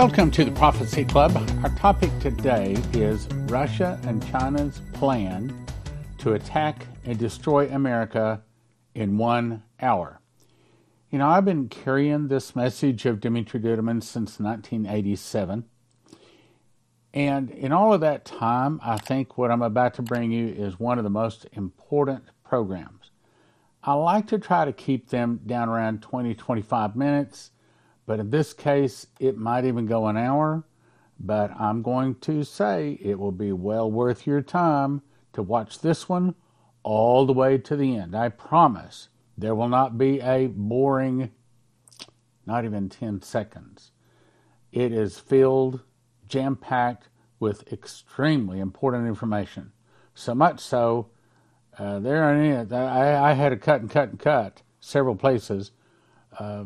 Welcome to the Prophecy Club. Our topic today is Russia and China's plan to attack and destroy America in one hour. You know, I've been carrying this message of Dimitri Duduman since 1987. And in all of that time, I think what I'm about to bring you is one of the most important programs. I like to try to keep them down around 20, 25 minutes but in this case, it might even go an hour. But I'm going to say it will be well worth your time to watch this one all the way to the end. I promise there will not be a boring, not even 10 seconds. It is filled, jam packed with extremely important information. So much so, uh, there in it, I, I, had to cut and cut and cut several places. Uh,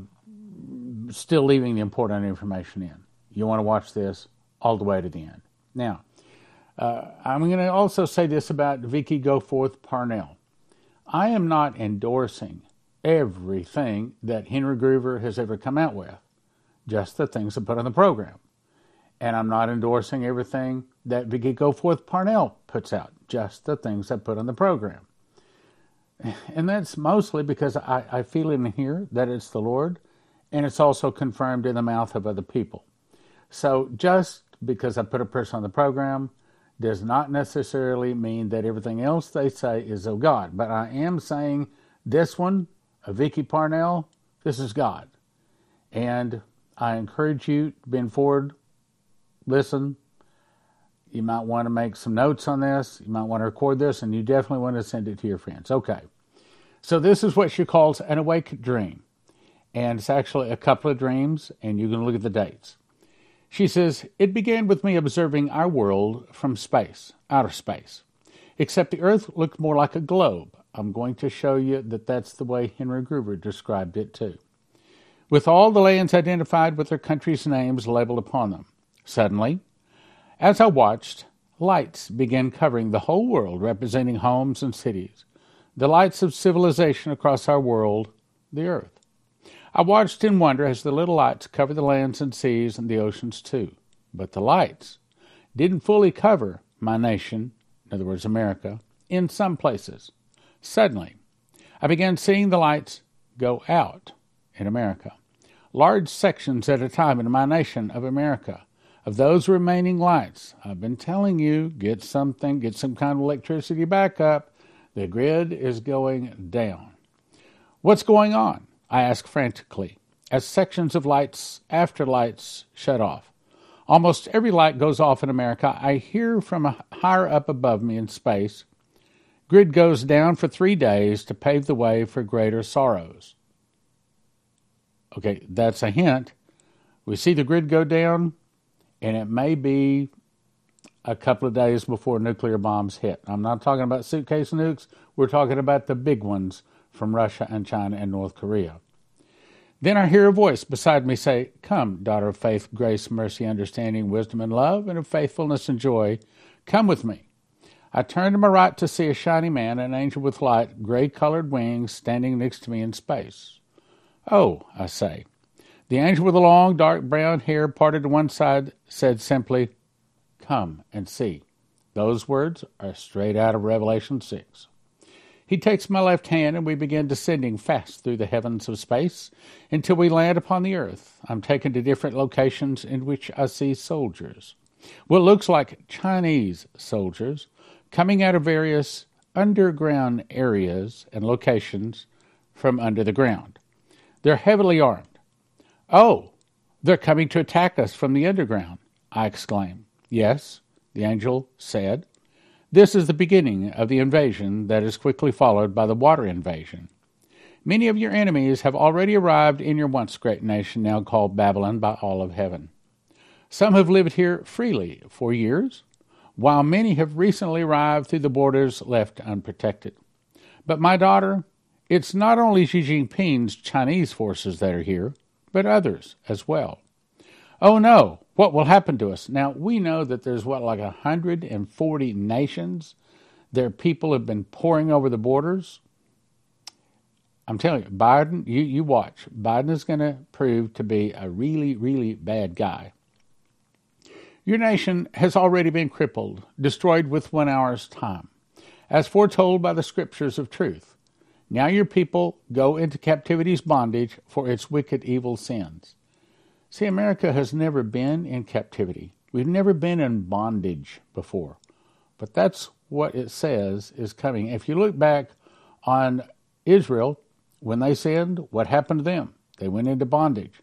still leaving the important information in. You want to watch this all the way to the end. Now, uh, I'm going to also say this about Vicky Goforth Parnell. I am not endorsing everything that Henry Gruver has ever come out with, just the things that put on the program. And I'm not endorsing everything that Vicky Goforth Parnell puts out, just the things that put on the program. And that's mostly because I, I feel in here that it's the Lord and it's also confirmed in the mouth of other people. So just because I put a person on the program does not necessarily mean that everything else they say is of God. But I am saying this one, of Vicki Parnell, this is God. And I encourage you to bend forward, listen. You might want to make some notes on this. You might want to record this, and you definitely want to send it to your friends. Okay. So this is what she calls an awake dream and it's actually a couple of dreams, and you can look at the dates. She says, It began with me observing our world from space, outer space, except the Earth looked more like a globe. I'm going to show you that that's the way Henry Gruver described it too. With all the lands identified with their countries' names labeled upon them. Suddenly, as I watched, lights began covering the whole world, representing homes and cities, the lights of civilization across our world, the Earth. I watched in wonder as the little lights covered the lands and seas and the oceans too. But the lights didn't fully cover my nation, in other words, America, in some places. Suddenly, I began seeing the lights go out in America. Large sections at a time in my nation of America. Of those remaining lights, I've been telling you, get something, get some kind of electricity backup. The grid is going down. What's going on? I ask frantically, as sections of lights after lights shut off. Almost every light goes off in America. I hear from higher up above me in space. Grid goes down for three days to pave the way for greater sorrows. Okay, that's a hint. We see the grid go down, and it may be a couple of days before nuclear bombs hit. I'm not talking about suitcase nukes, we're talking about the big ones from Russia and China and North Korea. Then I hear a voice beside me say, Come, daughter of faith, grace, mercy, understanding, wisdom, and love, and of faithfulness and joy, come with me. I turn to my right to see a shiny man, an angel with light, gray colored wings, standing next to me in space. Oh, I say. The angel with the long, dark brown hair parted to one side said simply, Come and see. Those words are straight out of Revelation 6. He takes my left hand, and we begin descending fast through the heavens of space until we land upon the earth. I'm taken to different locations in which I see soldiers. What looks like Chinese soldiers coming out of various underground areas and locations from under the ground. They're heavily armed. Oh, they're coming to attack us from the underground, I exclaim. Yes, the angel said. This is the beginning of the invasion that is quickly followed by the water invasion. Many of your enemies have already arrived in your once great nation, now called Babylon by all of heaven. Some have lived here freely for years, while many have recently arrived through the borders left unprotected. But, my daughter, it's not only Xi Jinping's Chinese forces that are here, but others as well. Oh no, what will happen to us? Now, we know that there's what, like 140 nations. Their people have been pouring over the borders. I'm telling you, Biden, you, you watch. Biden is going to prove to be a really, really bad guy. Your nation has already been crippled, destroyed with one hour's time, as foretold by the scriptures of truth. Now your people go into captivity's bondage for its wicked, evil sins. See, America has never been in captivity. We've never been in bondage before. But that's what it says is coming. If you look back on Israel, when they sinned, what happened to them? They went into bondage.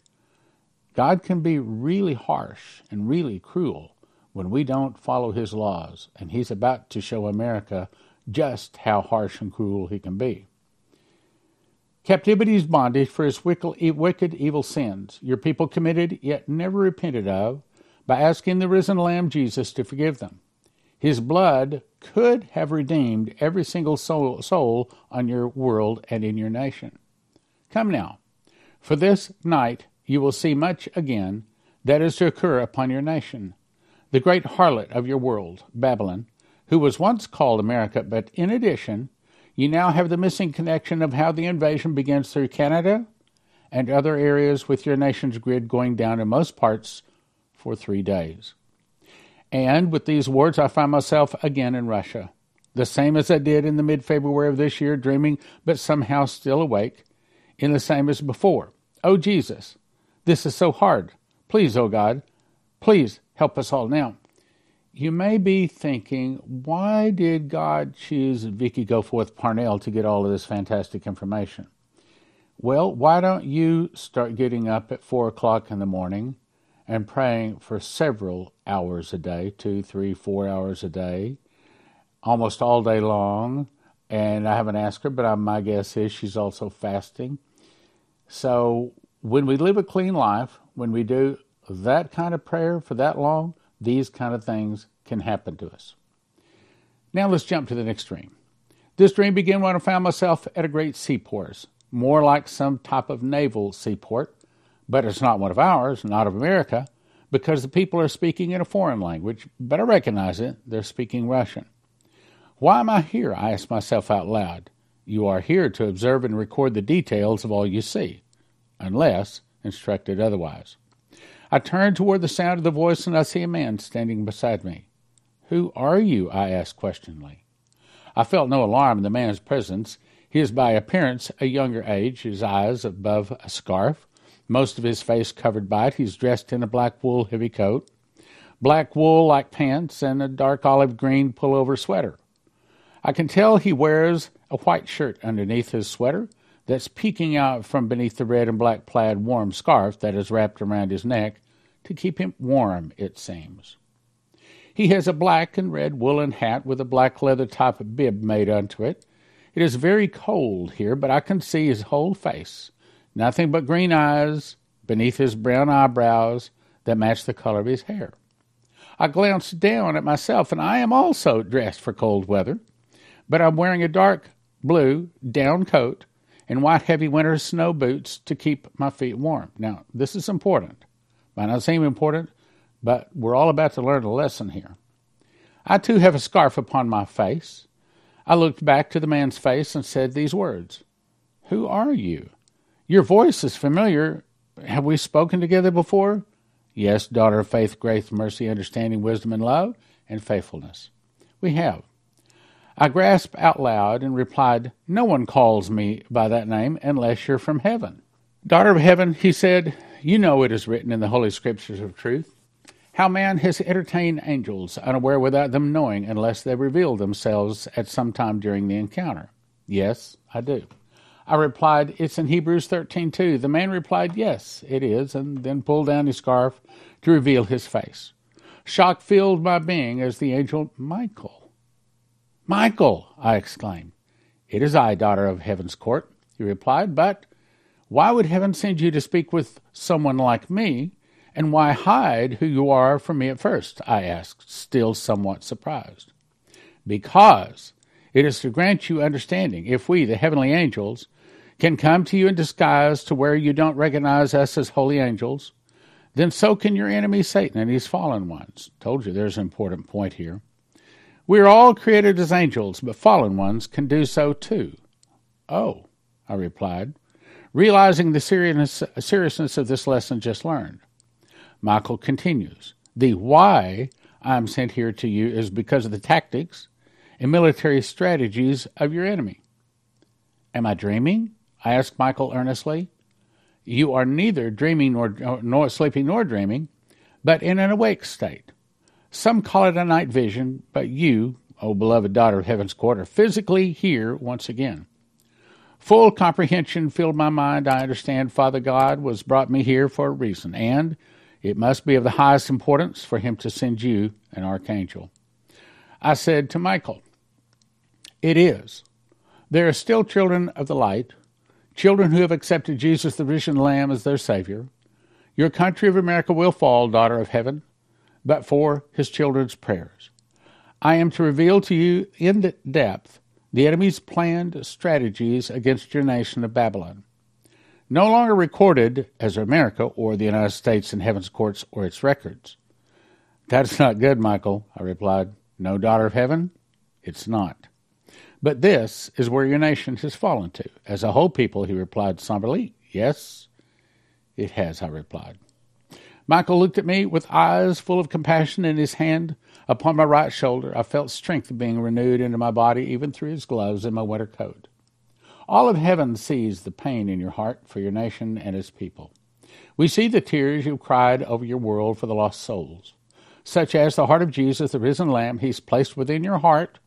God can be really harsh and really cruel when we don't follow his laws, and he's about to show America just how harsh and cruel he can be. Captivity is bondage for his wicked, evil sins your people committed yet never repented of by asking the risen Lamb Jesus to forgive them. His blood could have redeemed every single soul, soul on your world and in your nation. Come now, for this night you will see much again that is to occur upon your nation. The great harlot of your world, Babylon, who was once called America, but in addition, you now have the missing connection of how the invasion begins through Canada and other areas with your nation's grid going down in most parts for three days. And with these words, I find myself again in Russia, the same as I did in the mid February of this year, dreaming but somehow still awake, in the same as before. Oh, Jesus, this is so hard. Please, oh God, please help us all. Now, you may be thinking, why did God choose Vicki Goforth Parnell to get all of this fantastic information? Well, why don't you start getting up at four o'clock in the morning and praying for several hours a day, two, three, four hours a day, almost all day long? And I haven't asked her, but my guess is she's also fasting. So when we live a clean life, when we do that kind of prayer for that long, these kind of things can happen to us. Now let's jump to the next dream. This dream began when I found myself at a great seaport, more like some type of naval seaport, but it's not one of ours, not of America, because the people are speaking in a foreign language, but I recognize it, they're speaking Russian. Why am I here? I asked myself out loud. You are here to observe and record the details of all you see unless instructed otherwise. I turn toward the sound of the voice and I see a man standing beside me. Who are you? I ask questioningly. I felt no alarm in the man's presence. He is by appearance a younger age, his eyes above a scarf, most of his face covered by it. He's dressed in a black wool heavy coat, black wool like pants, and a dark olive green pullover sweater. I can tell he wears a white shirt underneath his sweater that's peeking out from beneath the red and black plaid warm scarf that is wrapped around his neck to keep him warm, it seems. He has a black and red woolen hat with a black leather top bib made onto it. It is very cold here, but I can see his whole face. Nothing but green eyes beneath his brown eyebrows that match the color of his hair. I glance down at myself, and I am also dressed for cold weather, but I'm wearing a dark blue down coat and white heavy winter snow boots to keep my feet warm. Now, this is important. Might not seem important, but we're all about to learn a lesson here. I too have a scarf upon my face. I looked back to the man's face and said these words Who are you? Your voice is familiar. Have we spoken together before? Yes, daughter of faith, grace, mercy, understanding, wisdom, and love, and faithfulness. We have. I grasped out loud and replied, No one calls me by that name unless you're from heaven. Daughter of heaven, he said, You know it is written in the Holy Scriptures of truth. How man has entertained angels unaware without them knowing unless they reveal themselves at some time during the encounter. Yes, I do. I replied, It's in Hebrews 13 too. The man replied, Yes, it is, and then pulled down his scarf to reveal his face. Shock filled my being as the angel Michael Michael, I exclaimed. It is I, daughter of heaven's court, he replied, but why would heaven send you to speak with someone like me, and why hide who you are from me at first? I asked, still somewhat surprised. Because it is to grant you understanding. If we, the heavenly angels, can come to you in disguise to where you don't recognize us as holy angels, then so can your enemy Satan and his fallen ones. Told you there's an important point here. We are all created as angels, but fallen ones can do so too. Oh, I replied, realizing the seriousness, seriousness of this lesson just learned. Michael continues, The why I'm sent here to you is because of the tactics and military strategies of your enemy. Am I dreaming? I asked Michael earnestly. You are neither dreaming nor, nor sleeping nor dreaming, but in an awake state. Some call it a night vision, but you, O beloved daughter of heaven's court, are physically here once again. Full comprehension filled my mind. I understand Father God was brought me here for a reason, and it must be of the highest importance for him to send you an archangel. I said to Michael, It is. There are still children of the light, children who have accepted Jesus, the risen Lamb, as their Savior. Your country of America will fall, daughter of heaven, but for his children's prayers. I am to reveal to you in depth the enemy's planned strategies against your nation of Babylon no longer recorded as America or the United States in heaven's courts or its records. That's not good, Michael, I replied. No daughter of heaven? It's not. But this is where your nation has fallen to. As a whole people, he replied somberly. Yes, it has, I replied. Michael looked at me with eyes full of compassion and his hand upon my right shoulder. I felt strength being renewed into my body, even through his gloves and my winter coat. All of heaven sees the pain in your heart for your nation and its people. We see the tears you've cried over your world for the lost souls, such as the heart of Jesus, the risen Lamb, He's placed within your heart,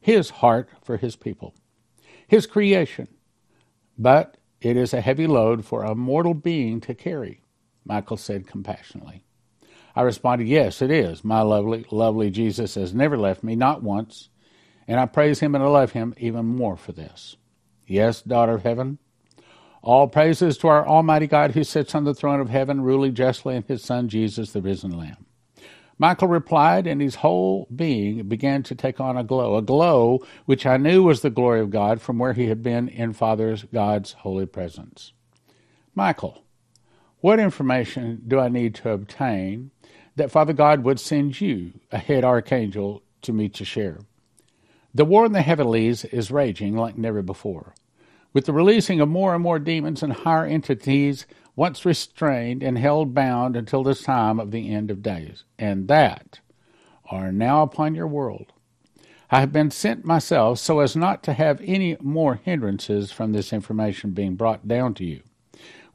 His heart for His people, His creation. But it is a heavy load for a mortal being to carry, Michael said compassionately. I responded, Yes, it is. My lovely, lovely Jesus has never left me, not once, and I praise Him and I love Him even more for this. Yes, daughter of heaven. All praises to our Almighty God who sits on the throne of heaven, ruling justly, and his Son Jesus, the risen Lamb. Michael replied, and his whole being began to take on a glow, a glow which I knew was the glory of God from where he had been in Father God's holy presence. Michael, what information do I need to obtain that Father God would send you, a head archangel, to me to share? The war in the heavenlies is raging like never before, with the releasing of more and more demons and higher entities once restrained and held bound until this time of the end of days, and that are now upon your world. I have been sent myself so as not to have any more hindrances from this information being brought down to you,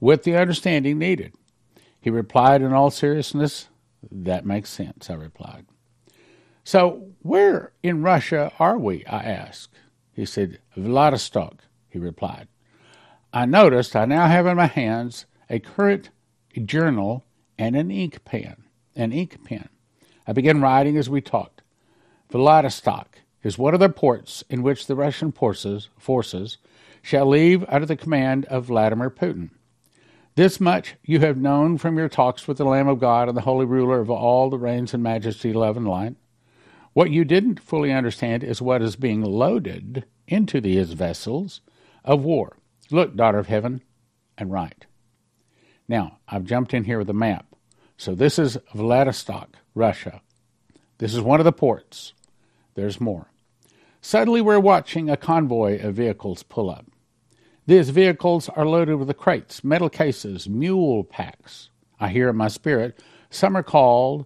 with the understanding needed. He replied in all seriousness, That makes sense, I replied. So, where in Russia are we? I asked. He said, Vladivostok, he replied. I noticed I now have in my hands a current journal and an ink pen. An ink pen. I began writing as we talked. Vladivostok is one of the ports in which the Russian forces, forces shall leave under the command of Vladimir Putin. This much you have known from your talks with the Lamb of God and the Holy Ruler of all the reigns and majesty, love, and light. What you didn't fully understand is what is being loaded into these vessels of war. Look, daughter of heaven, and write. Now, I've jumped in here with a map. So this is Vladivostok, Russia. This is one of the ports. There's more. Suddenly, we're watching a convoy of vehicles pull up. These vehicles are loaded with crates, metal cases, mule packs. I hear in my spirit, some are called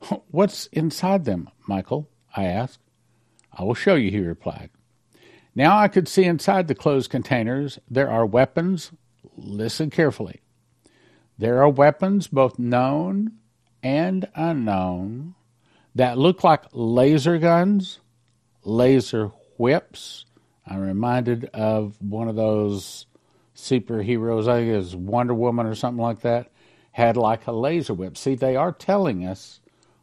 What's inside them, Michael? I asked. I will show you, he replied. Now I could see inside the closed containers there are weapons. Listen carefully. There are weapons, both known and unknown, that look like laser guns, laser whips. I'm reminded of one of those superheroes, I think it was Wonder Woman or something like that, had like a laser whip. See, they are telling us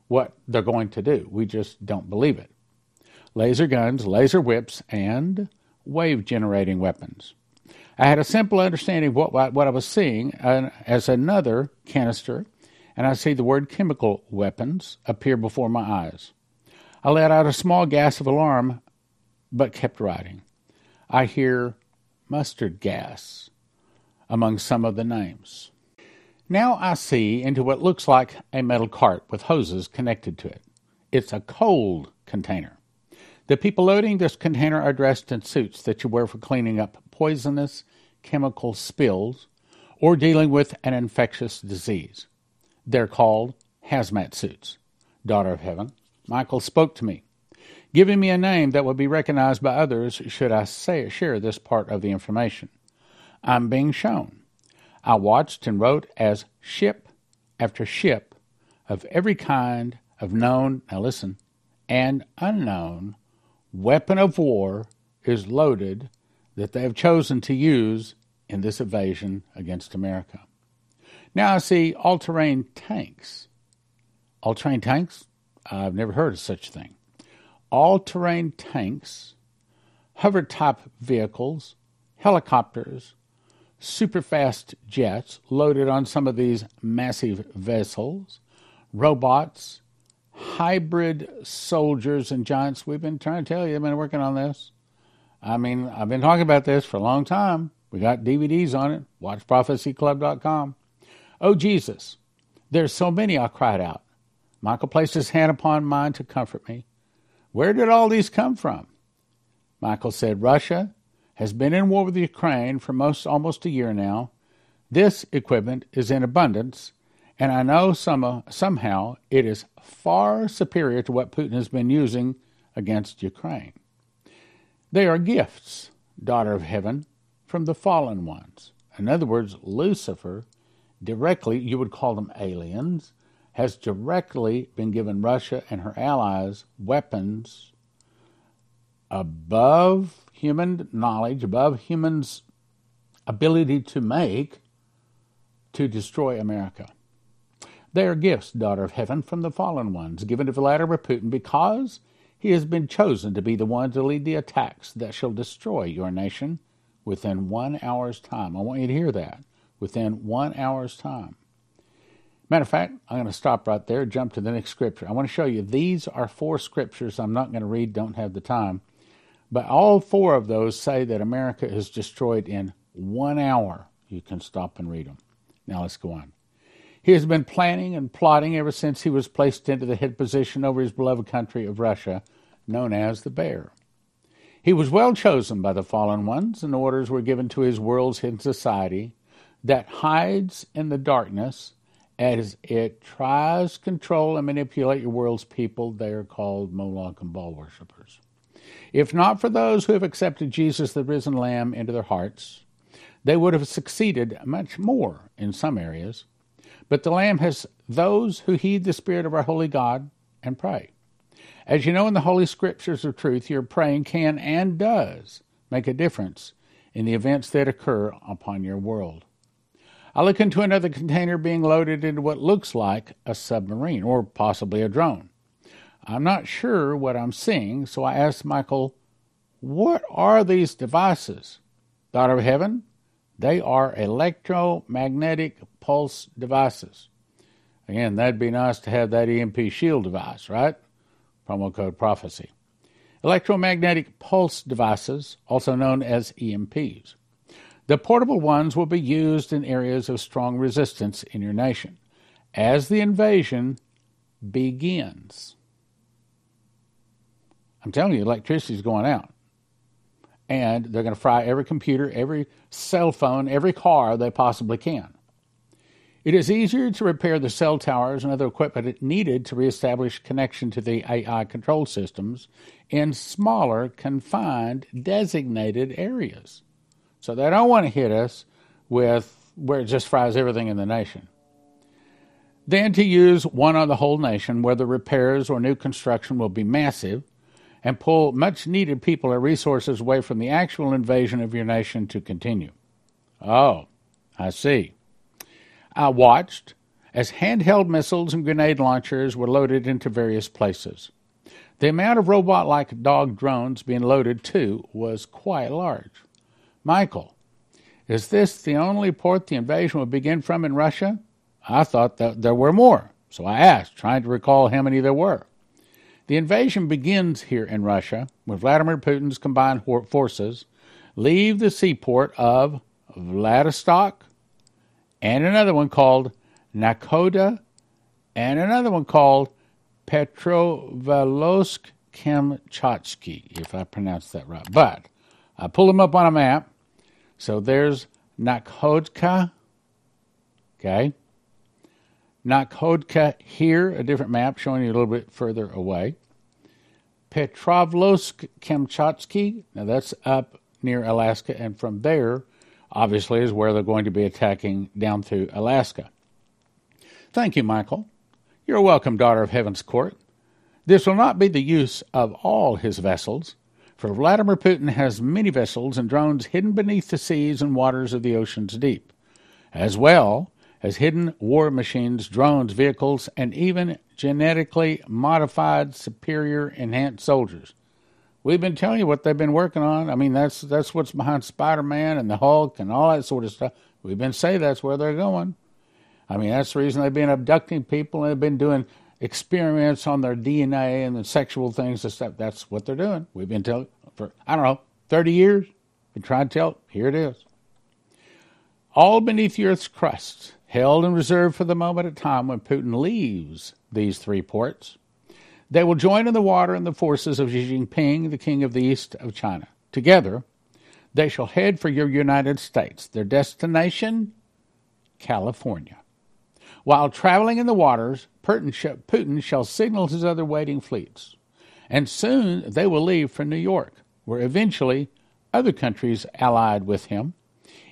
what they're going to do. We just don't believe it. Laser guns, laser whips, and wave generating weapons. I had a simple understanding of what, what I was seeing uh, as another canister, and I see the word chemical weapons appear before my eyes. I let out a small gasp of alarm, but kept writing. I hear mustard gas among some of the names. Now I see into what looks like a metal cart with hoses connected to it. It's a cold container. The people loading this container are dressed in suits that you wear for cleaning up poisonous chemical spills or dealing with an infectious disease. They're called hazmat suits. Daughter of heaven, Michael spoke to me, giving me a name that would be recognized by others should I say, share this part of the information. I'm being shown. I watched and wrote as ship after ship of every kind of known, now listen, and unknown weapon of war is loaded that they have chosen to use in this invasion against America. Now I see all terrain tanks. All terrain tanks? I've never heard of such a thing. All terrain tanks, hover type vehicles, helicopters, super fast jets loaded on some of these massive vessels, robots, hybrid soldiers and giants. We've been trying to tell you, I've been working on this. I mean, I've been talking about this for a long time. We got DVDs on it. WatchProphecyClub.com. Oh, Jesus, there's so many, I cried out. Michael placed his hand upon mine to comfort me. Where did all these come from? Michael said, Russia has been in war with Ukraine for most almost a year now. This equipment is in abundance, and I know some, uh, somehow it is far superior to what Putin has been using against Ukraine. They are gifts, daughter of heaven, from the fallen ones. In other words, Lucifer directly, you would call them aliens, has directly been given Russia and her allies weapons above human knowledge, above humans' ability to make, to destroy America. They are gifts, daughter of heaven, from the fallen ones, given to Vladimir Putin because he has been chosen to be the one to lead the attacks that shall destroy your nation within one hour's time. I want you to hear that. Within one hour's time. Matter of fact, I'm going to stop right there, jump to the next scripture. I want to show you these are four scriptures I'm not going to read, don't have the time. But all four of those say that America is destroyed in one hour. You can stop and read them. Now let's go on. He has been planning and plotting ever since he was placed into the head position over his beloved country of Russia, known as the Bear. He was well chosen by the fallen ones, and orders were given to his world's hidden society that hides in the darkness as it tries control and manipulate your world's people, they are called Moloch and Baal worshippers. If not for those who have accepted Jesus, the risen Lamb, into their hearts, they would have succeeded much more in some areas. But the Lamb has those who heed the Spirit of our holy God and pray. As you know in the Holy Scriptures of truth, your praying can and does make a difference in the events that occur upon your world. I look into another container being loaded into what looks like a submarine or possibly a drone. I'm not sure what I'm seeing, so I ask Michael, What are these devices? Daughter of Heaven, they are electromagnetic pulse devices. Again, that'd be nice to have that EMP shield device, right? Promo code prophecy. Electromagnetic pulse devices, also known as EMPs. The portable ones will be used in areas of strong resistance in your nation as the invasion begins. I'm telling you, electricity is going out. And they're going to fry every computer, every cell phone, every car they possibly can. It is easier to repair the cell towers and other equipment needed to reestablish connection to the AI control systems in smaller, confined, designated areas. So they don't want to hit us with where it just fries everything in the nation. Then to use one on the whole nation where the repairs or new construction will be massive and pull much needed people or resources away from the actual invasion of your nation to continue. Oh, I see. I watched as handheld missiles and grenade launchers were loaded into various places. The amount of robot like dog drones being loaded too was quite large. Michael, is this the only port the invasion would begin from in Russia? I thought that there were more, so I asked, trying to recall how many there were. The invasion begins here in Russia when Vladimir Putin's combined forces leave the seaport of Vladivostok and another one called Nakoda and another one called Petrovolsk Kamchatsky, if I pronounced that right. But I pulled them up on a map so there's Nakhodka, okay? Nakhodka here, a different map showing you a little bit further away. Petrovlovsk Kamchatsky, now that's up near Alaska, and from there, obviously, is where they're going to be attacking down through Alaska. Thank you, Michael. You're welcome, daughter of Heaven's court. This will not be the use of all his vessels, for Vladimir Putin has many vessels and drones hidden beneath the seas and waters of the ocean's deep, as well as hidden war machines, drones, vehicles, and even genetically modified, superior, enhanced soldiers. We've been telling you what they've been working on. I mean, that's that's what's behind Spider-Man and the Hulk and all that sort of stuff. We've been saying that's where they're going. I mean, that's the reason they've been abducting people and they've been doing experiments on their DNA and the sexual things and stuff. That's what they're doing. We've been telling for I don't know, thirty years. Been trying to tell. Here it is. All beneath the Earth's crust held and reserved for the moment of time when Putin leaves these three ports. They will join in the water and the forces of Xi Jinping, the King of the East of China. Together, they shall head for your United States. Their destination, California. While traveling in the waters, Putin shall signal his other waiting fleets, and soon they will leave for New York, where eventually other countries allied with him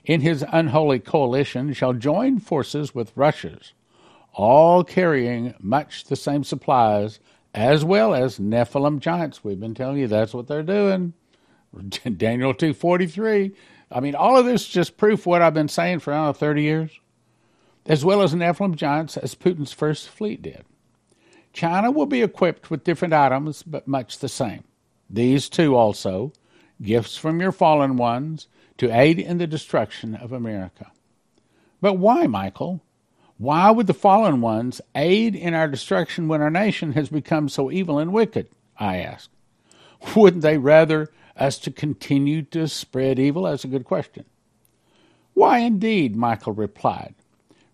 in his unholy coalition shall join forces with Russia's, all carrying much the same supplies as well as Nephilim giants. We've been telling you that's what they're doing. Daniel 243. I mean, all of this just proof what I've been saying for, know, 30 years, as well as Nephilim giants as Putin's first fleet did. China will be equipped with different items, but much the same. These too also, gifts from your fallen ones, to aid in the destruction of America. But why, Michael? Why would the fallen ones aid in our destruction when our nation has become so evil and wicked? I ask. Wouldn't they rather us to continue to spread evil? That's a good question. Why, indeed, Michael replied.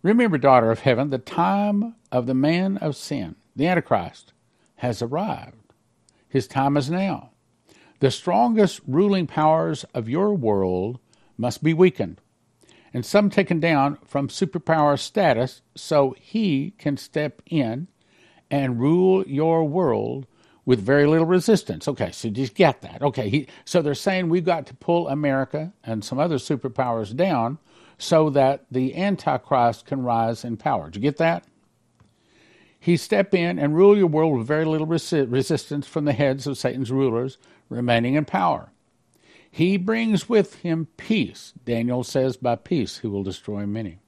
Remember, daughter of heaven, the time of the man of sin, the Antichrist, has arrived. His time is now. The strongest ruling powers of your world must be weakened, and some taken down from superpower status so he can step in and rule your world with very little resistance. Okay, so just get that. Okay, he, so they're saying we've got to pull America and some other superpowers down so that the Antichrist can rise in power. Do you get that? He step in and rule your world with very little resi- resistance from the heads of Satan's rulers remaining in power. He brings with him peace. Daniel says, by peace he will destroy many.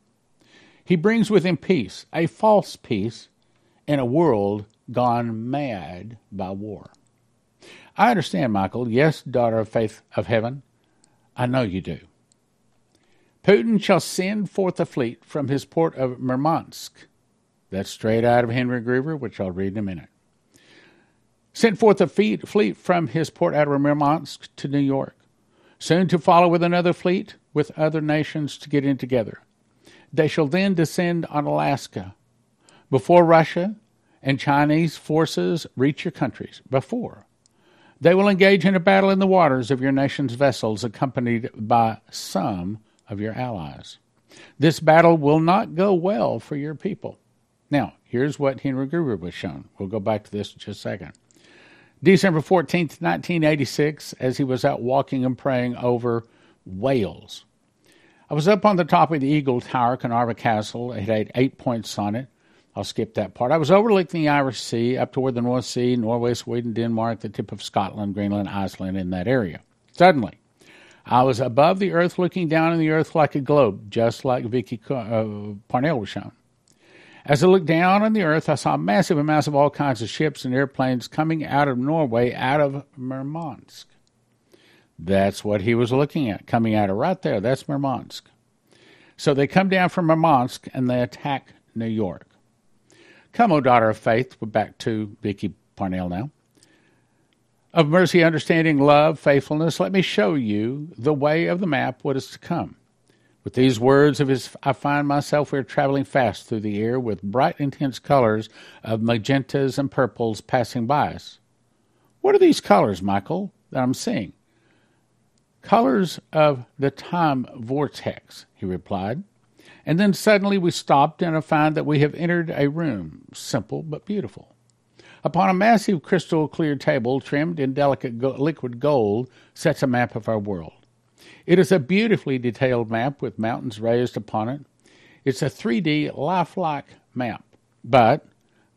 He brings with him peace, a false peace, in a world gone mad by war. I understand, Michael. Yes, daughter of faith of heaven. I know you do. Putin shall send forth a fleet from his port of Murmansk that's straight out of Henry Gruver, which I'll read in a minute. Sent forth a fleet from his port of Murmansk to New York, soon to follow with another fleet with other nations to get in together. They shall then descend on Alaska before Russia and Chinese forces reach your countries. Before. They will engage in a battle in the waters of your nation's vessels, accompanied by some of your allies. This battle will not go well for your people. Now, here's what Henry Gruver was shown. We'll go back to this in just a second. December 14th, 1986, as he was out walking and praying over Wales. I was up on the top of the Eagle Tower, Carnarvon Castle. It had eight points on it. I'll skip that part. I was overlooking the Irish Sea up toward the North Sea, Norway, Sweden, Denmark, the tip of Scotland, Greenland, Iceland, in that area. Suddenly, I was above the earth looking down on the earth like a globe, just like Vicky uh, Parnell was shown. As I looked down on the earth, I saw massive amounts of all kinds of ships and airplanes coming out of Norway, out of Murmansk. That's what he was looking at, coming out of right there. That's Murmansk. So they come down from Murmansk and they attack New York. Come, O daughter of faith, we're back to Vicky Parnell now. Of mercy, understanding, love, faithfulness, let me show you the way of the map, what is to come. With these words of his, I find myself here traveling fast through the air with bright, intense colors of magentas and purples passing by us. What are these colors, Michael, that I'm seeing? Colors of the time vortex, he replied. And then suddenly we stopped and I find that we have entered a room, simple but beautiful. Upon a massive crystal clear table trimmed in delicate go- liquid gold sets a map of our world. It is a beautifully detailed map with mountains raised upon it. It's a 3D lifelike map, but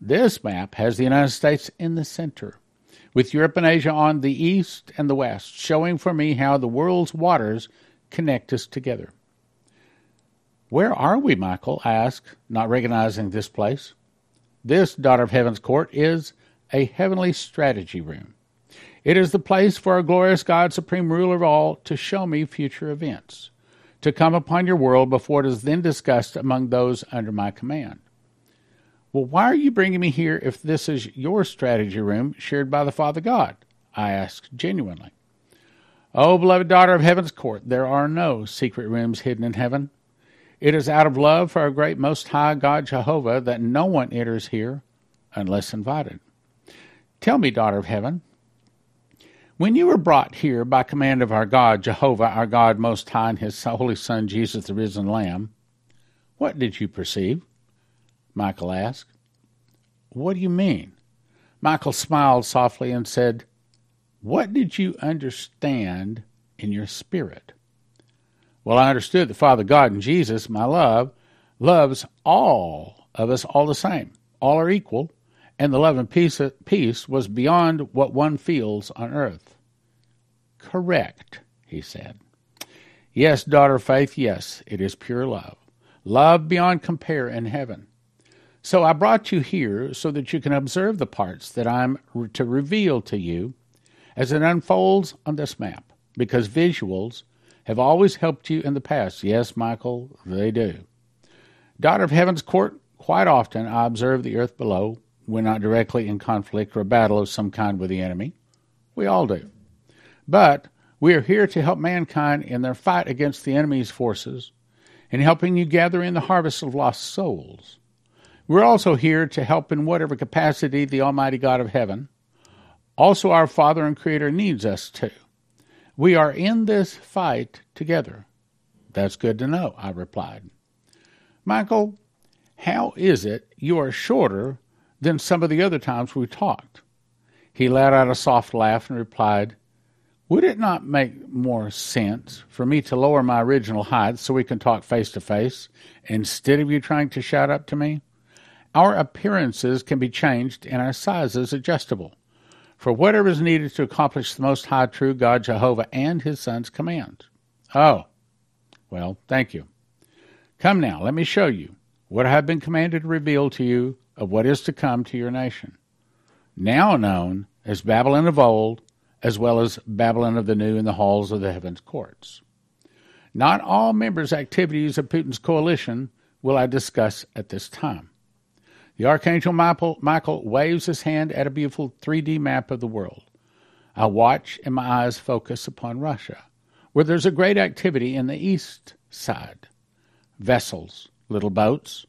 this map has the United States in the center, with Europe and Asia on the east and the west, showing for me how the world's waters connect us together. Where are we, Michael? I asked, not recognizing this place. This, daughter of heaven's court, is a heavenly strategy room. It is the place for our glorious God, supreme ruler of all, to show me future events, to come upon your world before it is then discussed among those under my command. Well, why are you bringing me here if this is your strategy room shared by the Father God? I asked genuinely. Oh, beloved daughter of heaven's court, there are no secret rooms hidden in heaven. It is out of love for our great Most High God Jehovah that no one enters here unless invited. Tell me, daughter of heaven, when you were brought here by command of our God, Jehovah, our God Most High, and His Holy Son, Jesus, the risen Lamb, what did you perceive? Michael asked. What do you mean? Michael smiled softly and said, What did you understand in your spirit? Well, I understood that Father God and Jesus, my love, loves all of us all the same. All are equal, and the love and peace, peace was beyond what one feels on earth. Correct, he said. Yes, daughter faith, yes, it is pure love. Love beyond compare in heaven. So I brought you here so that you can observe the parts that I'm to reveal to you as it unfolds on this map, because visuals have always helped you in the past. Yes, Michael, they do. Daughter of Heaven's Court, quite often I observe the earth below when not directly in conflict or battle of some kind with the enemy. We all do. But we are here to help mankind in their fight against the enemy's forces and helping you gather in the harvest of lost souls. We're also here to help in whatever capacity the Almighty God of heaven, also our Father and Creator, needs us to. We are in this fight together. That's good to know, I replied. Michael, how is it you are shorter than some of the other times we talked? He let out a soft laugh and replied, Would it not make more sense for me to lower my original height so we can talk face to face instead of you trying to shout up to me? Our appearances can be changed and our sizes adjustable for whatever is needed to accomplish the most high true God Jehovah and his son's commands. Oh, well, thank you. Come now, let me show you what I have been commanded to reveal to you of what is to come to your nation, now known as Babylon of old, as well as Babylon of the new in the halls of the heavens courts. Not all members' activities of Putin's coalition will I discuss at this time. The Archangel Michael, waves his hand at a beautiful 3D map of the world. I watch and my eyes focus upon Russia, where there's a great activity in the east side. Vessels, little boats,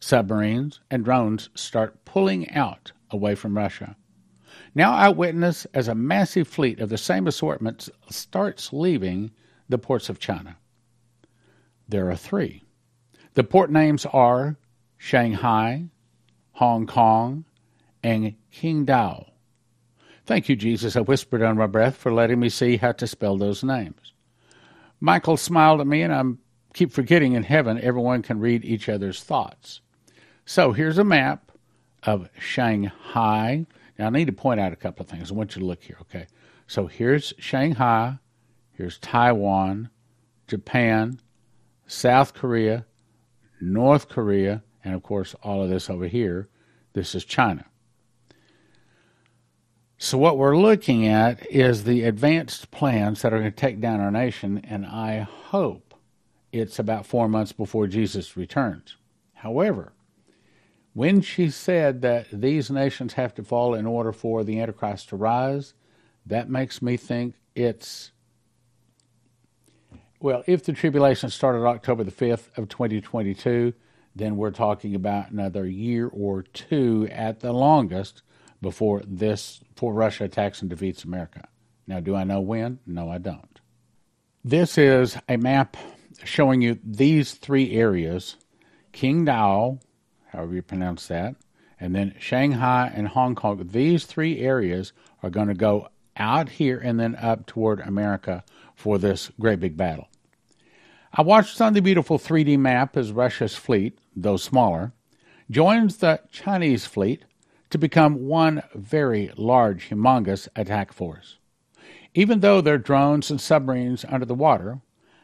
submarines, and drones start pulling out away from Russia. Now I witness as a massive fleet of the same assortment starts leaving the ports of China. There are three. The port names are Shanghai, Hong Kong, and Qingdao. Thank you, Jesus, I whispered under my breath, for letting me see how to spell those names. Michael smiled at me, and I keep forgetting in heaven everyone can read each other's thoughts. So here's a map of Shanghai. Now, I need to point out a couple of things. I want you to look here, okay? So here's Shanghai, here's Taiwan, Japan, South Korea, North Korea, and of course, all of this over here, this is China. So, what we're looking at is the advanced plans that are going to take down our nation, and I hope it's about four months before Jesus returns. However, when she said that these nations have to fall in order for the Antichrist to rise, that makes me think it's well, if the tribulation started October the 5th of 2022, then we're talking about another year or two at the longest before this before Russia attacks and defeats America. Now, do I know when? No, I don't. This is a map showing you these three areas Qingdao, however you pronounce that, and then Shanghai and Hong Kong. These three areas are going to go out here and then up toward America for this great big battle. I watched on the beautiful 3D map as Russia's fleet, though smaller, joins the Chinese fleet to become one very large, humongous attack force. Even though they're drones and submarines under the water,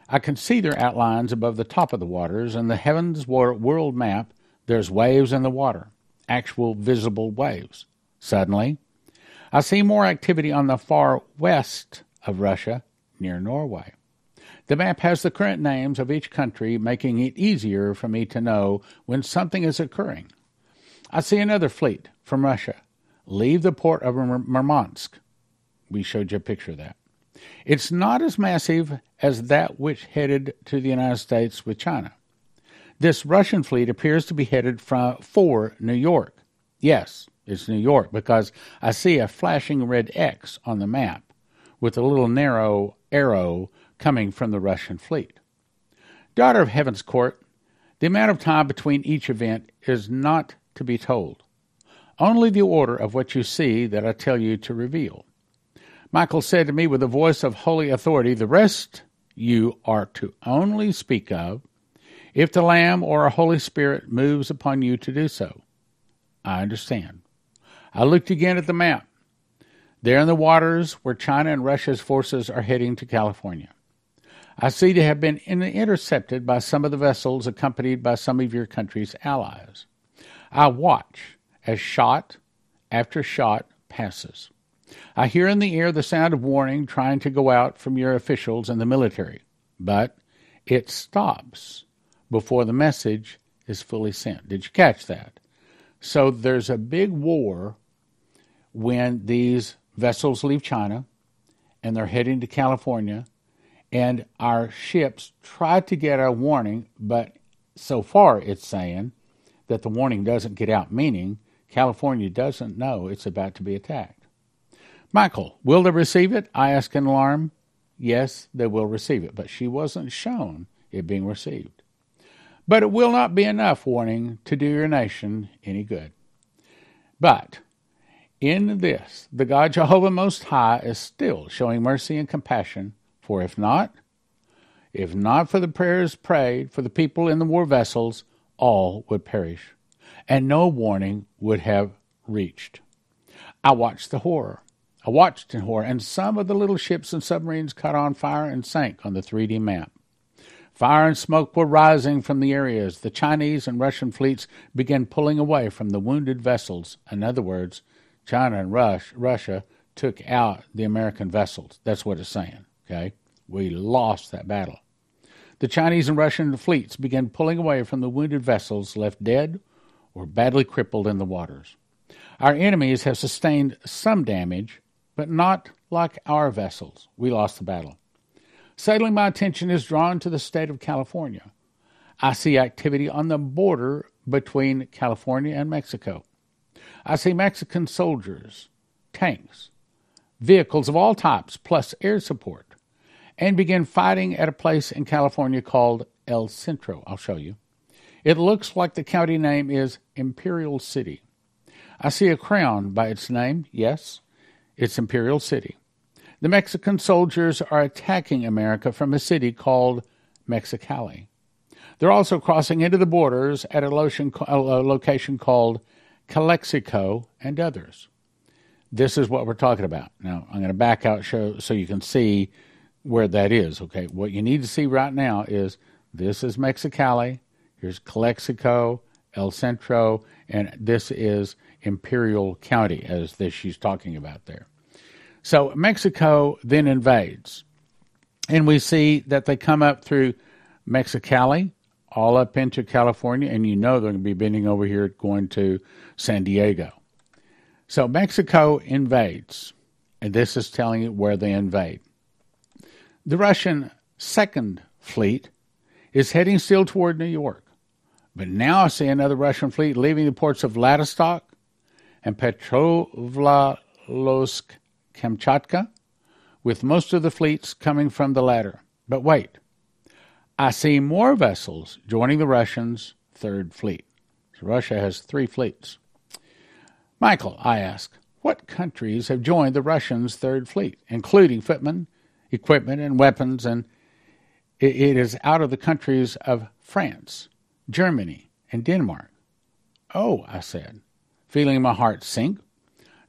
I can see their outlines above the top of the waters. and the heavens world map, there's waves in the water, actual visible waves. Suddenly, I see more activity on the far west of Russia, near Norway. The map has the current names of each country, making it easier for me to know when something is occurring. I see another fleet from Russia leave the port of Murmansk. We showed you a picture of that. It's not as massive as that which headed to the United States with China. This Russian fleet appears to be headed from, for New York. Yes, it's New York because I see a flashing red X on the map with a little narrow arrow coming from the Russian fleet. Daughter of Heaven's Court, the amount of time between each event is not to be told. Only the order of what you see that I tell you to reveal. Michael said to me with a voice of holy authority, The rest you are to only speak of if the Lamb or a Holy Spirit moves upon you to do so. I understand. I looked again at the map. There in the waters where China and Russia's forces are heading to California. I see to have been intercepted by some of the vessels accompanied by some of your country's allies. I watch as shot after shot passes. I hear in the air the sound of warning trying to go out from your officials and the military, but it stops before the message is fully sent. Did you catch that? So there's a big war when these vessels leave China and they're heading to California, and our ships try to get a warning, but so far it's saying that the warning doesn't get out, meaning California doesn't know it's about to be attacked. Michael, will they receive it? I ask in alarm. Yes, they will receive it, but she wasn't shown it being received. But it will not be enough warning to do your nation any good. But in this, the God Jehovah Most High is still showing mercy and compassion, for if not, if not for the prayers prayed for the people in the war vessels, all would perish, and no warning would have reached. I watched the horror. I watched in horror, and some of the little ships and submarines caught on fire and sank on the 3D map. Fire and smoke were rising from the areas. The Chinese and Russian fleets began pulling away from the wounded vessels. In other words, China and Rush, Russia took out the American vessels. That's what it's saying. Okay, we lost that battle. The Chinese and Russian fleets began pulling away from the wounded vessels left dead or badly crippled in the waters. Our enemies have sustained some damage, but not like our vessels. We lost the battle. Suddenly, my attention is drawn to the state of California. I see activity on the border between California and Mexico. I see Mexican soldiers, tanks, vehicles of all types, plus air support, and begin fighting at a place in California called El Centro. I'll show you. It looks like the county name is Imperial City. I see a crown by its name, yes, it's Imperial City. The Mexican soldiers are attacking America from a city called Mexicali. They're also crossing into the borders at a location called Calexico and others. This is what we're talking about. Now, I'm going to back out show, so you can see where that is. Okay, what you need to see right now is this is Mexicali, here's Calexico, El Centro, and this is Imperial County, as this she's talking about there. So Mexico then invades, and we see that they come up through Mexicali, all up into California, and you know they're going to be bending over here going to San Diego. So Mexico invades, and this is telling you where they invade. The Russian Second Fleet is heading still toward New York, but now I see another Russian fleet leaving the ports of Vladivostok and Petropavlovsk Kamchatka, with most of the fleets coming from the latter. But wait, I see more vessels joining the Russians' Third Fleet. So Russia has three fleets. Michael, I ask, what countries have joined the Russians' Third Fleet, including footmen, equipment, and weapons? And it is out of the countries of France, Germany, and Denmark. Oh, I said, feeling my heart sink.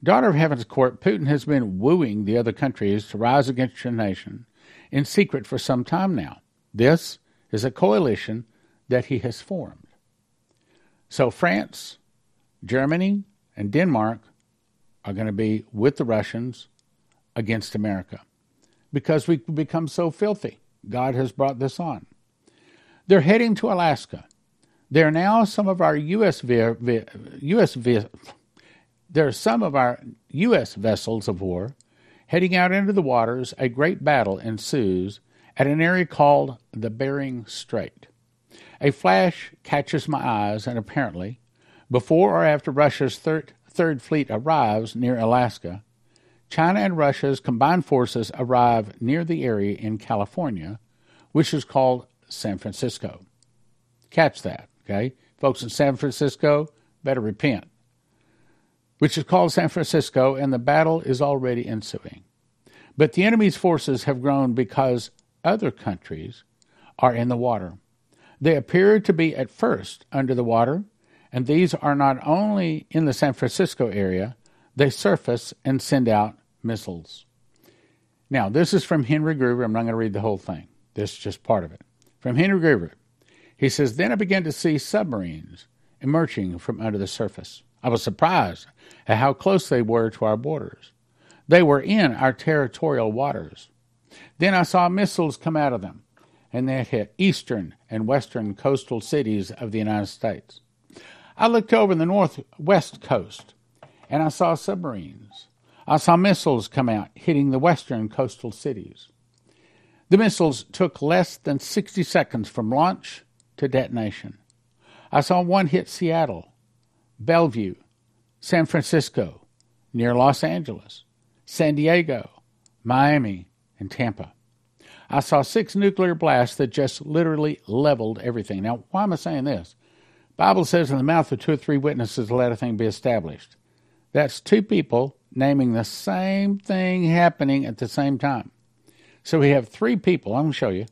Daughter of Heaven's Court, Putin has been wooing the other countries to rise against your nation in secret for some time now. This is a coalition that he has formed. So France, Germany, and Denmark are going to be with the Russians against America because we've become so filthy. God has brought this on. They're heading to Alaska. There are now some of our U.S. U.S. there are some of our U.S. vessels of war heading out into the waters. A great battle ensues at an area called the Bering Strait. A flash catches my eyes, and apparently, before or after Russia's third, third fleet arrives near Alaska, China and Russia's combined forces arrive near the area in California, which is called San Francisco. Catch that, okay? Folks in San Francisco better repent. Which is called San Francisco, and the battle is already ensuing. But the enemy's forces have grown because other countries are in the water. They appear to be at first under the water, and these are not only in the San Francisco area, they surface and send out missiles. Now, this is from Henry Gruver. I'm not going to read the whole thing. This is just part of it. From Henry Gruver. He says, Then I began to see submarines emerging from under the surface. I was surprised at how close they were to our borders. They were in our territorial waters. Then I saw missiles come out of them, and they hit eastern and western coastal cities of the United States. I looked over the northwest coast, and I saw submarines. I saw missiles come out, hitting the western coastal cities. The missiles took less than 60 seconds from launch to detonation. I saw one hit Seattle, Bellevue, San Francisco, near Los Angeles, San Diego, Miami, and Tampa. I saw six nuclear blasts that just literally leveled everything. Now, why am I saying this? Bible says in the mouth of two or three witnesses let a thing be established. That's two people naming the same thing happening at the same time. So we have three people, I'm going to show you.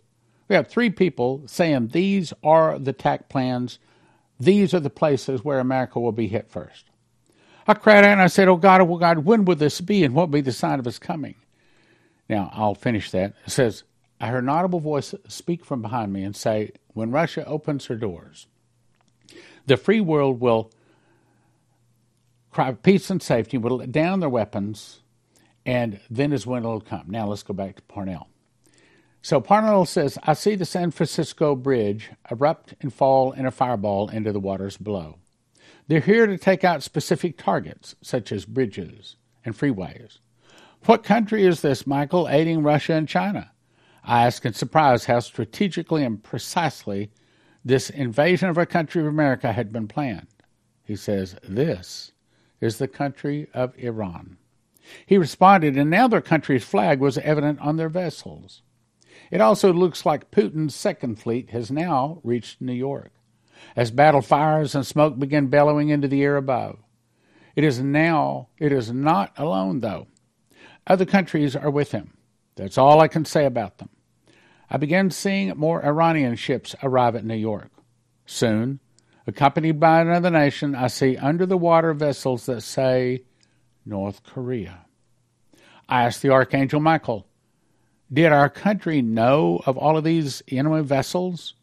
We have three people saying these are the attack plans, these are the places where America will be hit first. I cried out and I said, Oh God, oh God, when will this be and what will be the sign of his coming? Now, I'll finish that. It says, I heard an audible voice speak from behind me and say, When Russia opens her doors, the free world will cry peace and safety, will let down their weapons, and then is when it'll come. Now, let's go back to Parnell. So Parnell says, I see the San Francisco Bridge erupt and fall in a fireball into the waters below. They're here to take out specific targets, such as bridges and freeways. What country is this, Michael, aiding Russia and China? I ask in surprise how strategically and precisely this invasion of our country of America had been planned. He says, This is the country of Iran. He responded, and now their country's flag was evident on their vessels. It also looks like Putin's second fleet has now reached New York, as battle fires and smoke begin bellowing into the air above. It is now, it is not alone, though. Other countries are with him. That's all I can say about them. I began seeing more Iranian ships arrive at New York. Soon, accompanied by another nation, I see under the water vessels that say North Korea. I asked the Archangel Michael, Did our country know of all of these enemy vessels?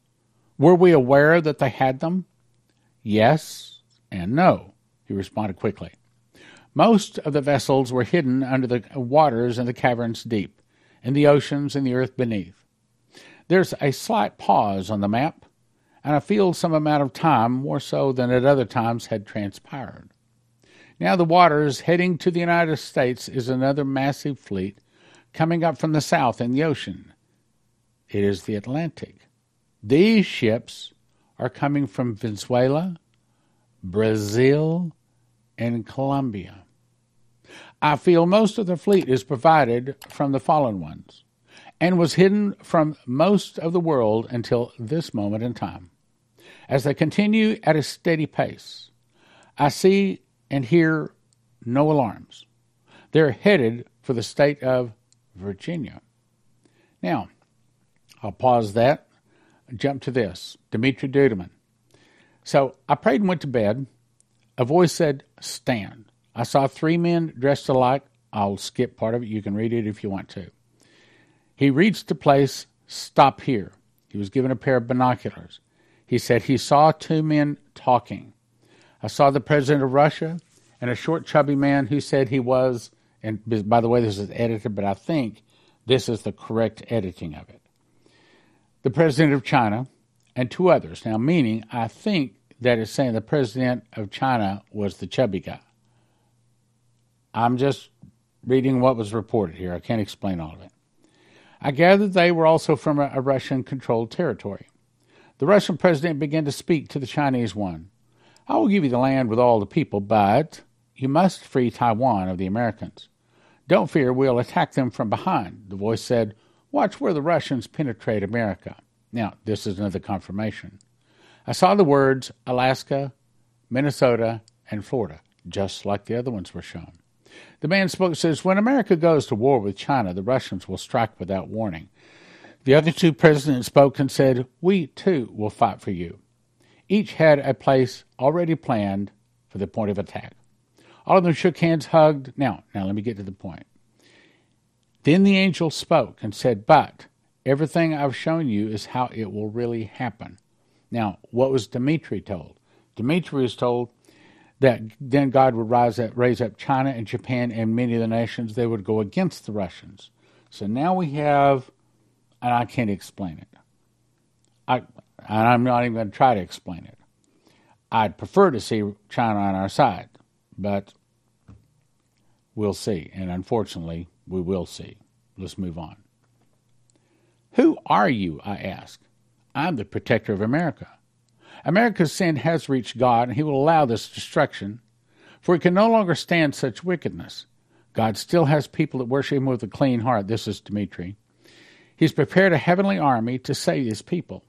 Were we aware that they had them? Yes and no, he responded quickly. Most of the vessels were hidden under the waters and the caverns deep, in the oceans and the earth beneath. There's a slight pause on the map, and I feel some amount of time, more so than at other times, had transpired. Now, the waters heading to the United States is another massive fleet coming up from the south in the ocean. It is the Atlantic. These ships are coming from Venezuela, Brazil, and Colombia. I feel most of the fleet is provided from the fallen ones and was hidden from most of the world until this moment in time. As they continue at a steady pace, I see and hear no alarms. They're headed for the state of Virginia. Now, I'll pause that, jump to this Dimitri Duduman. So I prayed and went to bed. A voice said, Stand. I saw three men dressed alike. I'll skip part of it. You can read it if you want to. He reached the place, Stop here. He was given a pair of binoculars. He said he saw two men talking. I saw the president of Russia and a short, chubby man who said he was, and by the way, this is edited, but I think this is the correct editing of it. The president of China and two others. Now, meaning, I think that is saying the president of China was the chubby guy. I'm just reading what was reported here. I can't explain all of it. I gathered they were also from a, a Russian controlled territory. The Russian president began to speak to the Chinese one. I will give you the land with all the people, but you must free Taiwan of the Americans. Don't fear, we'll attack them from behind. The voice said, Watch where the Russians penetrate America. Now, this is another confirmation. I saw the words Alaska, Minnesota, and Florida, just like the other ones were shown. The man spoke says, When America goes to war with China, the Russians will strike without warning. The other two presidents spoke and said, We too will fight for you. Each had a place already planned for the point of attack. All of them shook hands, hugged. Now, now let me get to the point. Then the angel spoke and said, But everything I've shown you is how it will really happen. Now, what was Dmitri told? Dmitri was told that then God would rise up, raise up China and Japan and many of the nations. They would go against the Russians. So now we have, and I can't explain it. I, and I'm not even going to try to explain it. I'd prefer to see China on our side, but we'll see. And unfortunately, we will see. Let's move on. Who are you? I ask. I'm the protector of America. America's sin has reached God, and He will allow this destruction, for He can no longer stand such wickedness. God still has people that worship Him with a clean heart. This is Dmitri. He's prepared a heavenly army to save His people.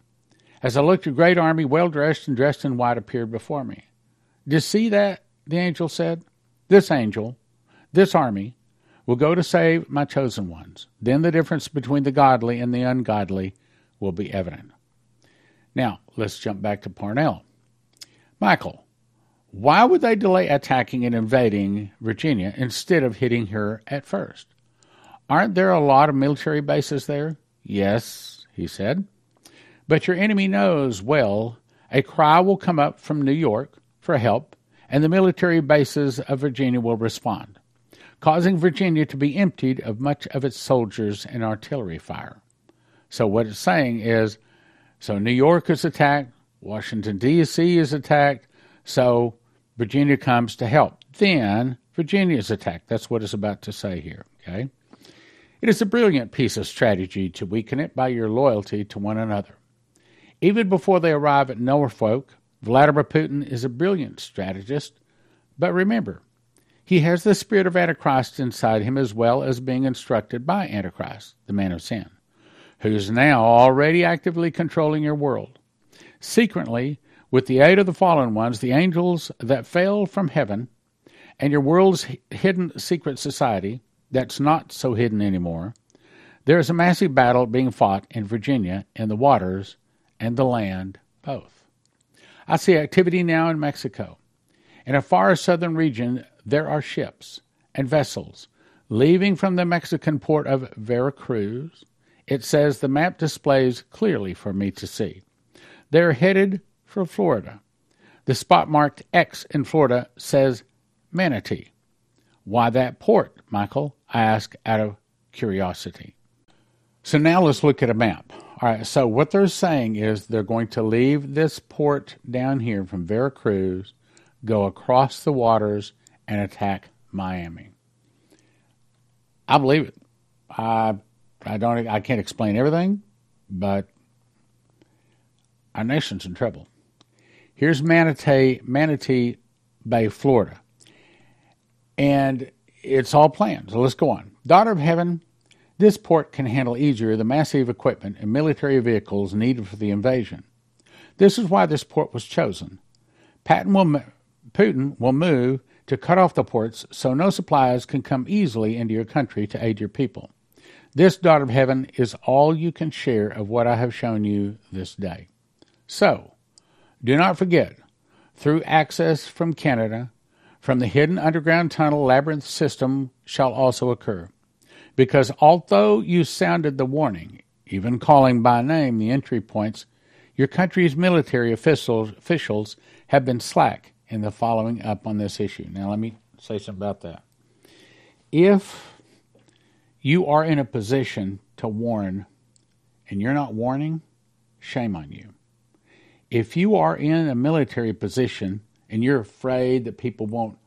As I looked, a great army, well dressed and dressed in white, appeared before me. Do you see that? The angel said. This angel, this army, will go to save my chosen ones. Then the difference between the godly and the ungodly will be evident. Now, let's jump back to Parnell. Michael, why would they delay attacking and invading Virginia instead of hitting her at first? Aren't there a lot of military bases there? Yes, he said. But your enemy knows well a cry will come up from New York for help, and the military bases of Virginia will respond, causing Virginia to be emptied of much of its soldiers and artillery fire. So, what it's saying is so New York is attacked, Washington, D.C. is attacked, so Virginia comes to help. Then Virginia is attacked. That's what it's about to say here, okay? It is a brilliant piece of strategy to weaken it by your loyalty to one another. Even before they arrive at Norfolk, Vladimir Putin is a brilliant strategist. But remember, he has the spirit of Antichrist inside him as well as being instructed by Antichrist, the man of sin who's now already actively controlling your world. Secretly, with the aid of the fallen ones, the angels that fell from heaven, and your world's hidden secret society that's not so hidden anymore, there is a massive battle being fought in Virginia in the waters and the land both. I see activity now in Mexico. In a far southern region, there are ships and vessels leaving from the Mexican port of Veracruz it says the map displays clearly for me to see. They're headed for Florida. The spot marked X in Florida says Manatee. Why that port, Michael? I ask out of curiosity. So now let's look at a map. All right, so what they're saying is they're going to leave this port down here from Veracruz, go across the waters, and attack Miami. I believe it. I I don't. I can't explain everything, but our nation's in trouble. Here's Manatee, Manatee Bay, Florida, and it's all planned. So let's go on. Daughter of Heaven, This port can handle easier the massive equipment and military vehicles needed for the invasion. This is why this port was chosen. Will, Putin will move to cut off the ports so no supplies can come easily into your country to aid your people. This, daughter of heaven, is all you can share of what I have shown you this day. So, do not forget, through access from Canada, from the hidden underground tunnel labyrinth system shall also occur. Because although you sounded the warning, even calling by name the entry points, your country's military officials, officials have been slack in the following up on this issue. Now, let me say something about that. If you are in a position to warn and you're not warning, shame on you. If you are in a military position and you're afraid that people won't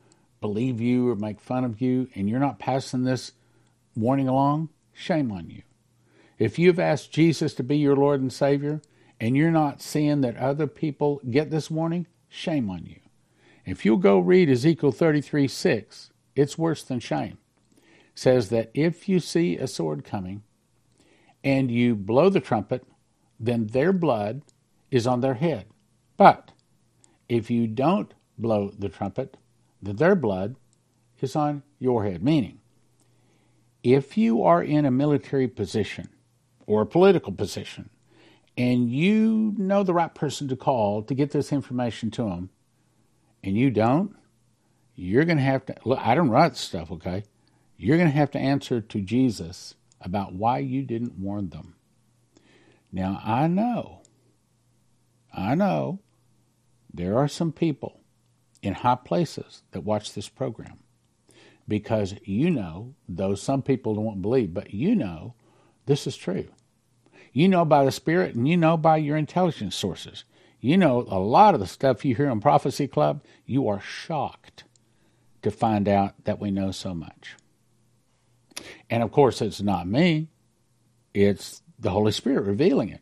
believe you or make fun of you, and you're not passing this warning along, shame on you. If you've asked Jesus to be your Lord and Savior, and you're not seeing that other people get this warning, shame on you. If you'll go read Ezekiel 33 6, it's worse than shame. It says that if you see a sword coming and you blow the trumpet, then their blood is on their head. But if you don't blow the trumpet, then their blood is on your head. Meaning, if you are in a military position or a political position and you know the right person to call to get this information to them, and you don't, you're going to have to look. I don't write stuff, okay? You're going to have to answer to Jesus about why you didn't warn them. Now, I know, I know there are some people in high places that watch this program because you know, though some people don't believe, but you know this is true. You know by the Spirit and you know by your intelligence sources. You know a lot of the stuff you hear on Prophecy Club, you are shocked to find out that we know so much. And of course, it's not me, it's the Holy Spirit revealing it.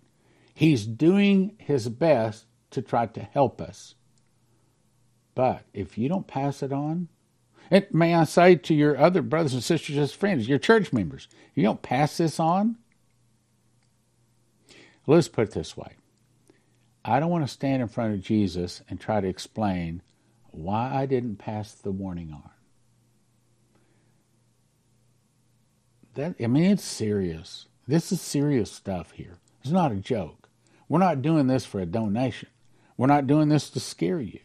He's doing his best to try to help us. But if you don't pass it on, and may I say to your other brothers and sisters as friends, your church members, you don't pass this on. Let's put it this way I don't want to stand in front of Jesus and try to explain why I didn't pass the warning on. That I mean it's serious. This is serious stuff here. It's not a joke. We're not doing this for a donation. We're not doing this to scare you.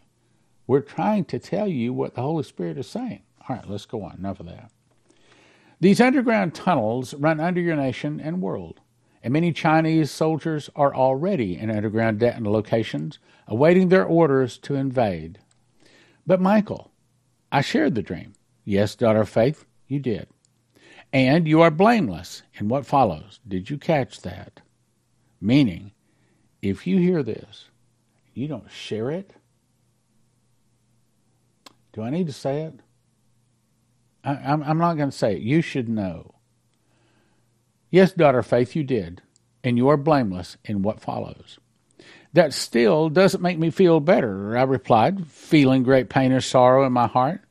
We're trying to tell you what the Holy Spirit is saying. All right, let's go on. Enough of that. These underground tunnels run under your nation and world, and many Chinese soldiers are already in underground locations, awaiting their orders to invade. But Michael, I shared the dream. Yes, daughter of faith, you did. And you are blameless in what follows. Did you catch that? Meaning, if you hear this, you don't share it, do I need to say it? I, am I'm not going to say it. You should know. Yes, daughter Faith, you did, and you are blameless in what follows. That still doesn't make me feel better, I replied, feeling great pain or sorrow in my heart.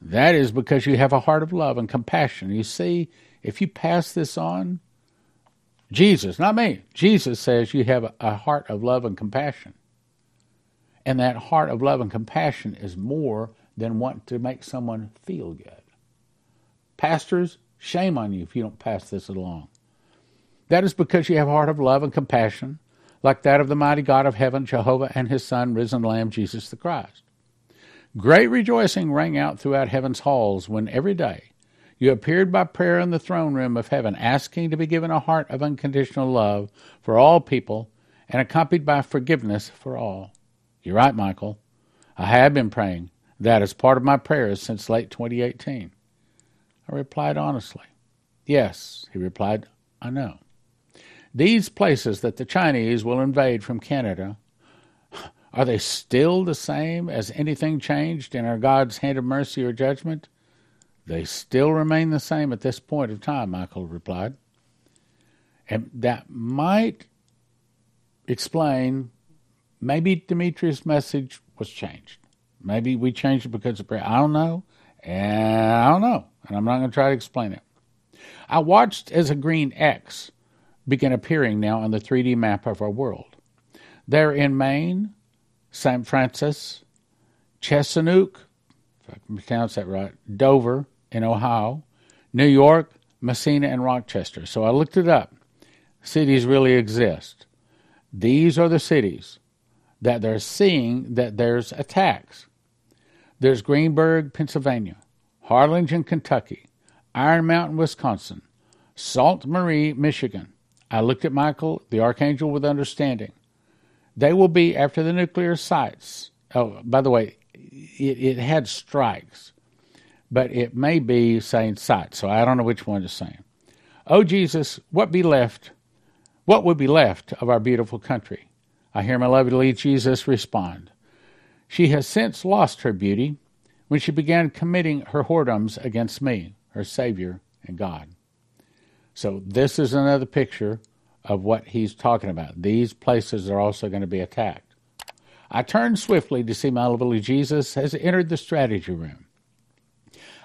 That is because you have a heart of love and compassion. You see, if you pass this on, Jesus, not me, Jesus says you have a heart of love and compassion. And that heart of love and compassion is more than want to make someone feel good. Pastors, shame on you if you don't pass this along. That is because you have a heart of love and compassion, like that of the mighty God of heaven, Jehovah, and his Son, risen Lamb, Jesus the Christ. Great rejoicing rang out throughout heaven's halls when every day you appeared by prayer in the throne room of heaven, asking to be given a heart of unconditional love for all people and accompanied by forgiveness for all. You're right, Michael. I have been praying that is part of my prayers since late 2018. I replied honestly. Yes, he replied, I know. These places that the Chinese will invade from Canada, are they still the same as anything changed in our God's hand of mercy or judgment? They still remain the same at this point of time, Michael replied. And that might explain maybe Dimitri's message was changed. Maybe we changed it because of prayer. I don't know. And I don't know. And I'm not going to try to explain it. I watched as a green X began appearing now on the 3D map of our world. There in Maine, St. Francis, Chesuncook, if I can pronounce that right, Dover in Ohio, New York, Massena, and Rochester. So I looked it up. Cities really exist. These are the cities that they're seeing that there's attacks. There's Greenburgh, Pennsylvania, Harlingen, Kentucky, Iron Mountain, Wisconsin, Salt Marie, Michigan. I looked at Michael, the archangel, with understanding. They will be after the nuclear sites. Oh, by the way, it, it had strikes, but it may be saying sites, so I don't know which one it's saying. Oh, Jesus, what be left? What would be left of our beautiful country? I hear my lovely Jesus respond. She has since lost her beauty when she began committing her whoredoms against me, her Savior and God. So, this is another picture of what he's talking about. These places are also going to be attacked. I turned swiftly to see my lovely Jesus has entered the strategy room.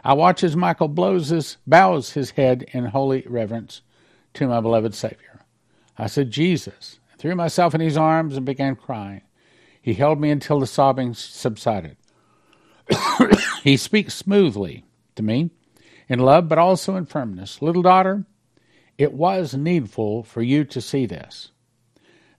I watch as Michael blows his, bows his head in holy reverence to my beloved Savior. I said, Jesus, threw myself in his arms and began crying. He held me until the sobbing subsided. he speaks smoothly to me, in love, but also in firmness. Little daughter, it was needful for you to see this.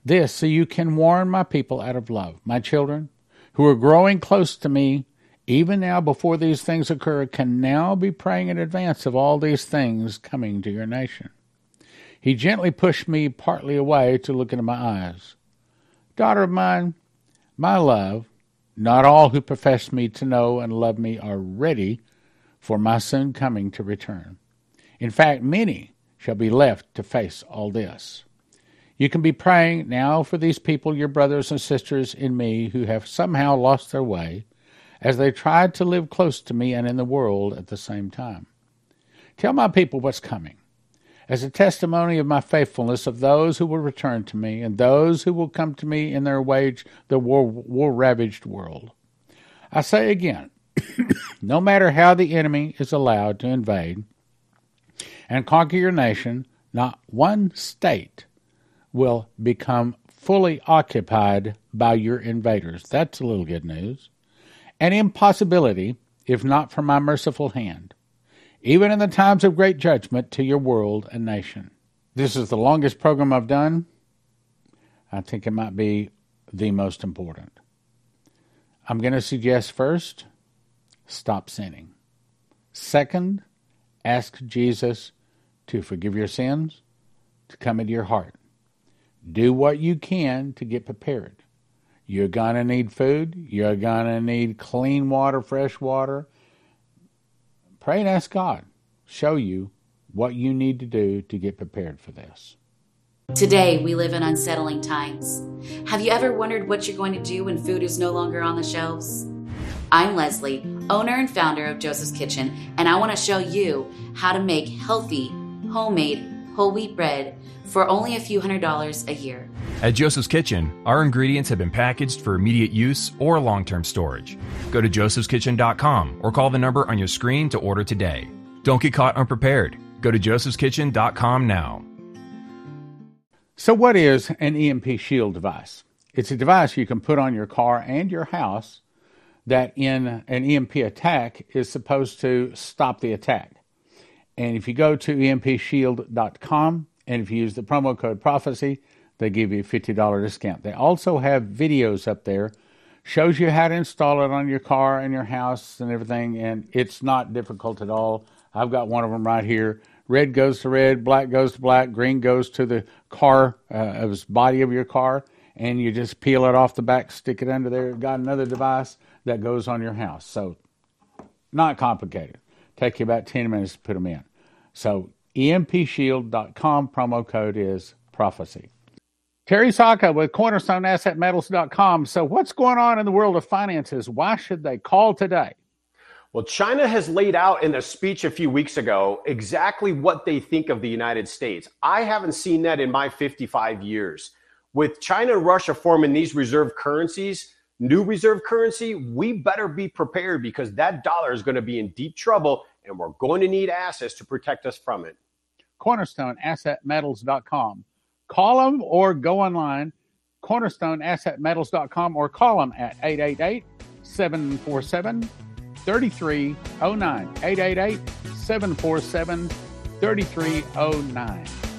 This so you can warn my people out of love. My children, who are growing close to me, even now before these things occur, can now be praying in advance of all these things coming to your nation. He gently pushed me partly away to look into my eyes. Daughter of mine, my love, not all who profess me to know and love me are ready for my soon coming to return. In fact, many shall be left to face all this. You can be praying now for these people, your brothers and sisters in me, who have somehow lost their way as they tried to live close to me and in the world at the same time. Tell my people what's coming as a testimony of my faithfulness of those who will return to me and those who will come to me in their wage the war, war ravaged world. I say again, no matter how the enemy is allowed to invade and conquer your nation, not one state will become fully occupied by your invaders. That's a little good news. An impossibility if not for my merciful hand even in the times of great judgment to your world and nation. This is the longest program I've done. I think it might be the most important. I'm going to suggest first, stop sinning. Second, ask Jesus to forgive your sins, to come into your heart. Do what you can to get prepared. You're going to need food. You're going to need clean water, fresh water. Pray and ask God show you what you need to do to get prepared for this. Today, we live in unsettling times. Have you ever wondered what you're going to do when food is no longer on the shelves? I'm Leslie, owner and founder of Joseph's Kitchen, and I want to show you how to make healthy, homemade, whole wheat bread for only a few hundred dollars a year. At Joseph's Kitchen, our ingredients have been packaged for immediate use or long term storage. Go to josephskitchen.com or call the number on your screen to order today. Don't get caught unprepared. Go to josephskitchen.com now. So, what is an EMP shield device? It's a device you can put on your car and your house that, in an EMP attack, is supposed to stop the attack. And if you go to empshield.com and if you use the promo code prophecy, they give you a $50 discount. They also have videos up there shows you how to install it on your car and your house and everything and it's not difficult at all. I've got one of them right here. Red goes to red, black goes to black, green goes to the car, uh, body of your car, and you just peel it off the back, stick it under there. Got another device that goes on your house. So, not complicated. Take you about 10 minutes to put them in. So, empshield.com, promo code is prophecy. Terry Saka with CornerstoneAssetMetals.com. So, what's going on in the world of finances? Why should they call today? Well, China has laid out in a speech a few weeks ago exactly what they think of the United States. I haven't seen that in my 55 years. With China and Russia forming these reserve currencies, new reserve currency, we better be prepared because that dollar is going to be in deep trouble and we're going to need assets to protect us from it. cornerstoneassetmetals.com. Call them or go online, cornerstoneassetmetals.com, or call them at 888 747 3309. 888 747 3309.